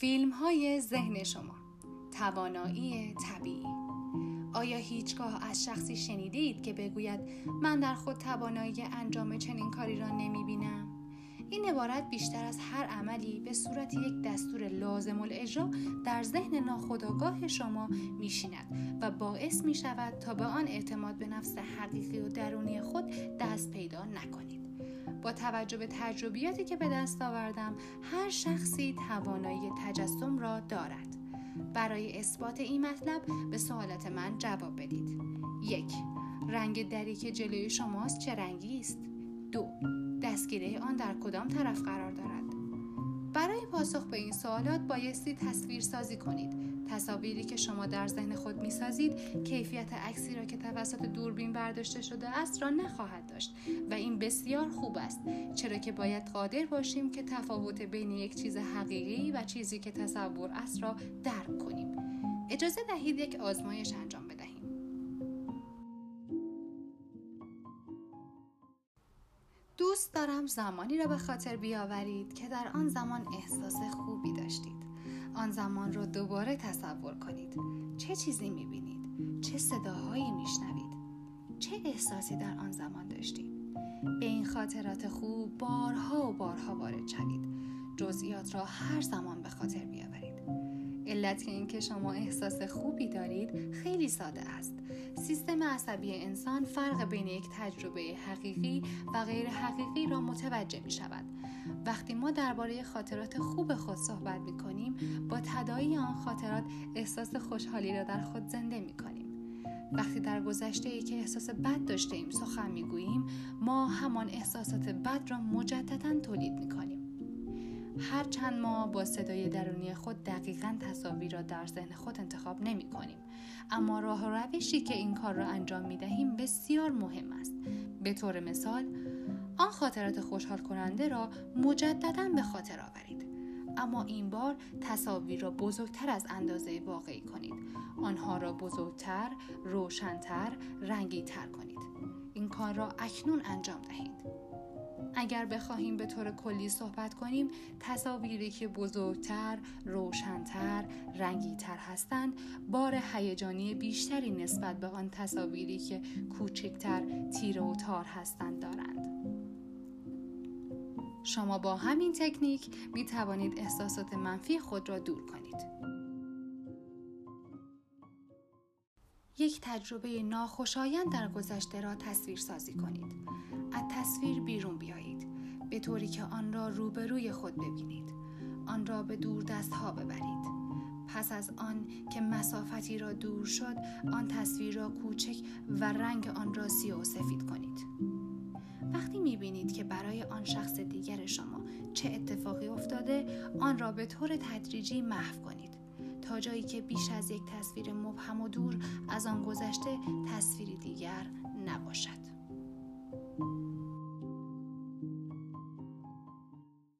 فیلم های ذهن شما توانایی طبیعی آیا هیچگاه از شخصی شنیدید که بگوید من در خود توانایی انجام چنین کاری را نمی بینم؟ این عبارت بیشتر از هر عملی به صورت یک دستور لازم الاجرا در ذهن ناخودآگاه شما میشیند و باعث می شود تا به آن اعتماد به نفس حقیقی و درونی خود دست پیدا نکنید. با توجه به تجربیاتی که به دست آوردم هر شخصی توانایی تجسم را دارد. برای اثبات این مطلب به سوالات من جواب بدید. یک رنگ دری که جلوی شماست چه رنگی است؟ دو دستگیره آن در کدام طرف قرار دارد؟ برای پاسخ به این سوالات بایستی تصویر سازی کنید. تصاویری که شما در ذهن خود می سازید کیفیت عکسی را که توسط دوربین برداشته شده است را نخواهد داشت و این بسیار خوب است. چرا که باید قادر باشیم که تفاوت بین یک چیز حقیقی و چیزی که تصور است را درک کنیم. اجازه دهید یک آزمایش انجام دوست دارم زمانی را به خاطر بیاورید که در آن زمان احساس خوبی داشتید. آن زمان را دوباره تصور کنید. چه چیزی می‌بینید؟ چه صداهایی میشنوید؟ چه احساسی در آن زمان داشتید؟ به این خاطرات خوب بارها و بارها وارد شوید. جزئیات را هر زمان به خاطر بیاورید. علت اینکه شما احساس خوبی دارید خیلی ساده است. سیستم عصبی انسان فرق بین یک تجربه حقیقی و غیر حقیقی را متوجه می شود وقتی ما درباره خاطرات خوب خود صحبت می کنیم با تدایی آن خاطرات احساس خوشحالی را در خود زنده می کنیم وقتی در گذشته ای که احساس بد داشته ایم سخن می گوییم ما همان احساسات بد را مجددا تولید می کنیم هر چند ما با صدای درونی خود دقیقا تصاویر را در ذهن خود انتخاب نمی کنیم. اما راه و روشی که این کار را انجام می دهیم بسیار مهم است. به طور مثال آن خاطرات خوشحال کننده را مجددا به خاطر آورید. اما این بار تصاویر را بزرگتر از اندازه واقعی کنید. آنها را بزرگتر روشنتر رنگیتر کنید. این کار را اکنون انجام دهید. اگر بخواهیم به طور کلی صحبت کنیم تصاویری که بزرگتر، روشنتر، رنگیتر هستند بار هیجانی بیشتری نسبت به آن تصاویری که کوچکتر، تیره و تار هستند دارند. شما با همین تکنیک می توانید احساسات منفی خود را دور کنید. یک تجربه ناخوشایند در گذشته را تصویر سازی کنید. از تصویر بیرون بیایید به طوری که آن را روبروی خود ببینید. آن را به دور دست ها ببرید. پس از آن که مسافتی را دور شد آن تصویر را کوچک و رنگ آن را سیاه و سفید کنید. وقتی می‌بینید که برای آن شخص دیگر شما چه اتفاقی افتاده آن را به طور تدریجی محو کنید تا جایی که بیش از یک تصویر مبهم و دور از آن گذشته تصویری دیگر نباشد